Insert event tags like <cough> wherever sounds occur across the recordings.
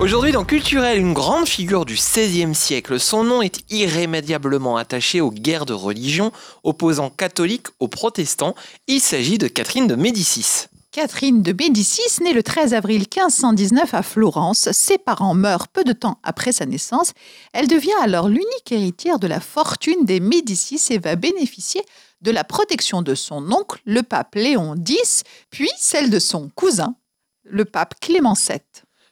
Aujourd'hui dans Culturel, une grande figure du XVIe siècle. Son nom est irrémédiablement attaché aux guerres de religion opposant catholiques aux protestants. Il s'agit de Catherine de Médicis. Catherine de Médicis, née le 13 avril 1519 à Florence, ses parents meurent peu de temps après sa naissance. Elle devient alors l'unique héritière de la fortune des Médicis et va bénéficier de la protection de son oncle, le pape Léon X, puis celle de son cousin, le pape Clément VII.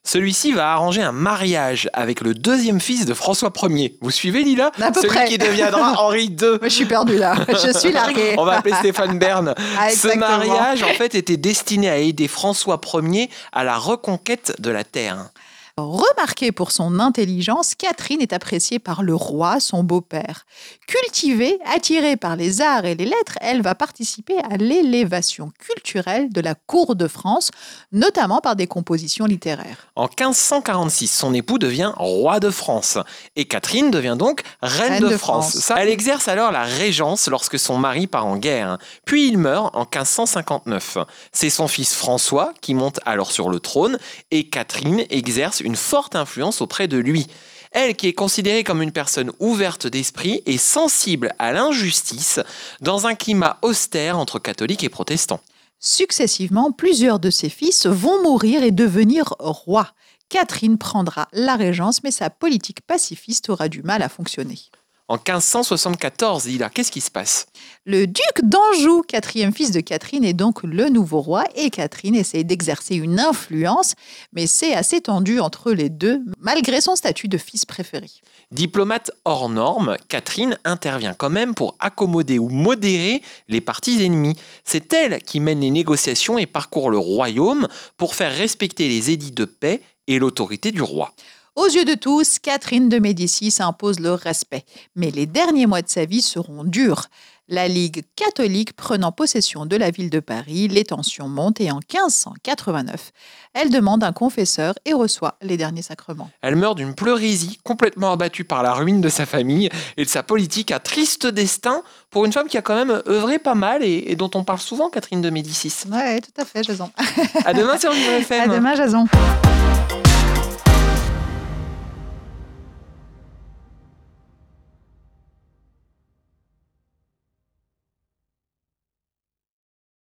Celui-ci va arranger un mariage avec le deuxième fils de François Ier. Vous suivez Lila À peu Celui près. qui deviendra <laughs> Henri II. Je suis perdue là, je suis larguée. <laughs> On va appeler Stéphane Bern. <laughs> Ah, Ce mariage, en fait, était destiné à aider François Ier à la reconquête de la terre. Remarquée pour son intelligence, Catherine est appréciée par le roi, son beau-père. Cultivée, attirée par les arts et les lettres, elle va participer à l'élévation culturelle de la cour de France, notamment par des compositions littéraires. En 1546, son époux devient roi de France et Catherine devient donc reine, Reine de, de France. France. Elle exerce alors la régence lorsque son mari part en guerre. Puis il meurt en 1559. C'est son fils François qui monte alors sur le trône et Catherine exerce une forte influence auprès de lui. Elle, qui est considérée comme une personne ouverte d'esprit et sensible à l'injustice, dans un climat austère entre catholiques et protestants. Successivement, plusieurs de ses fils vont mourir et devenir rois. Catherine prendra la régence, mais sa politique pacifiste aura du mal à fonctionner. En 1574, Lila, qu'est-ce qui se passe? Le duc d'Anjou, quatrième fils de Catherine, est donc le nouveau roi et Catherine essaie d'exercer une influence, mais c'est assez tendu entre les deux, malgré son statut de fils préféré. Diplomate hors norme, Catherine intervient quand même pour accommoder ou modérer les partis ennemis. C'est elle qui mène les négociations et parcourt le royaume pour faire respecter les édits de paix et l'autorité du roi. Aux yeux de tous, Catherine de Médicis impose le respect, mais les derniers mois de sa vie seront durs. La Ligue catholique prenant possession de la ville de Paris, les tensions montent et en 1589, elle demande un confesseur et reçoit les derniers sacrements. Elle meurt d'une pleurésie, complètement abattue par la ruine de sa famille et de sa politique, un triste destin pour une femme qui a quand même œuvré pas mal et, et dont on parle souvent, Catherine de Médicis. Ouais, tout à fait, Jason. À demain sur Vivre <laughs> FM. À demain, Jason.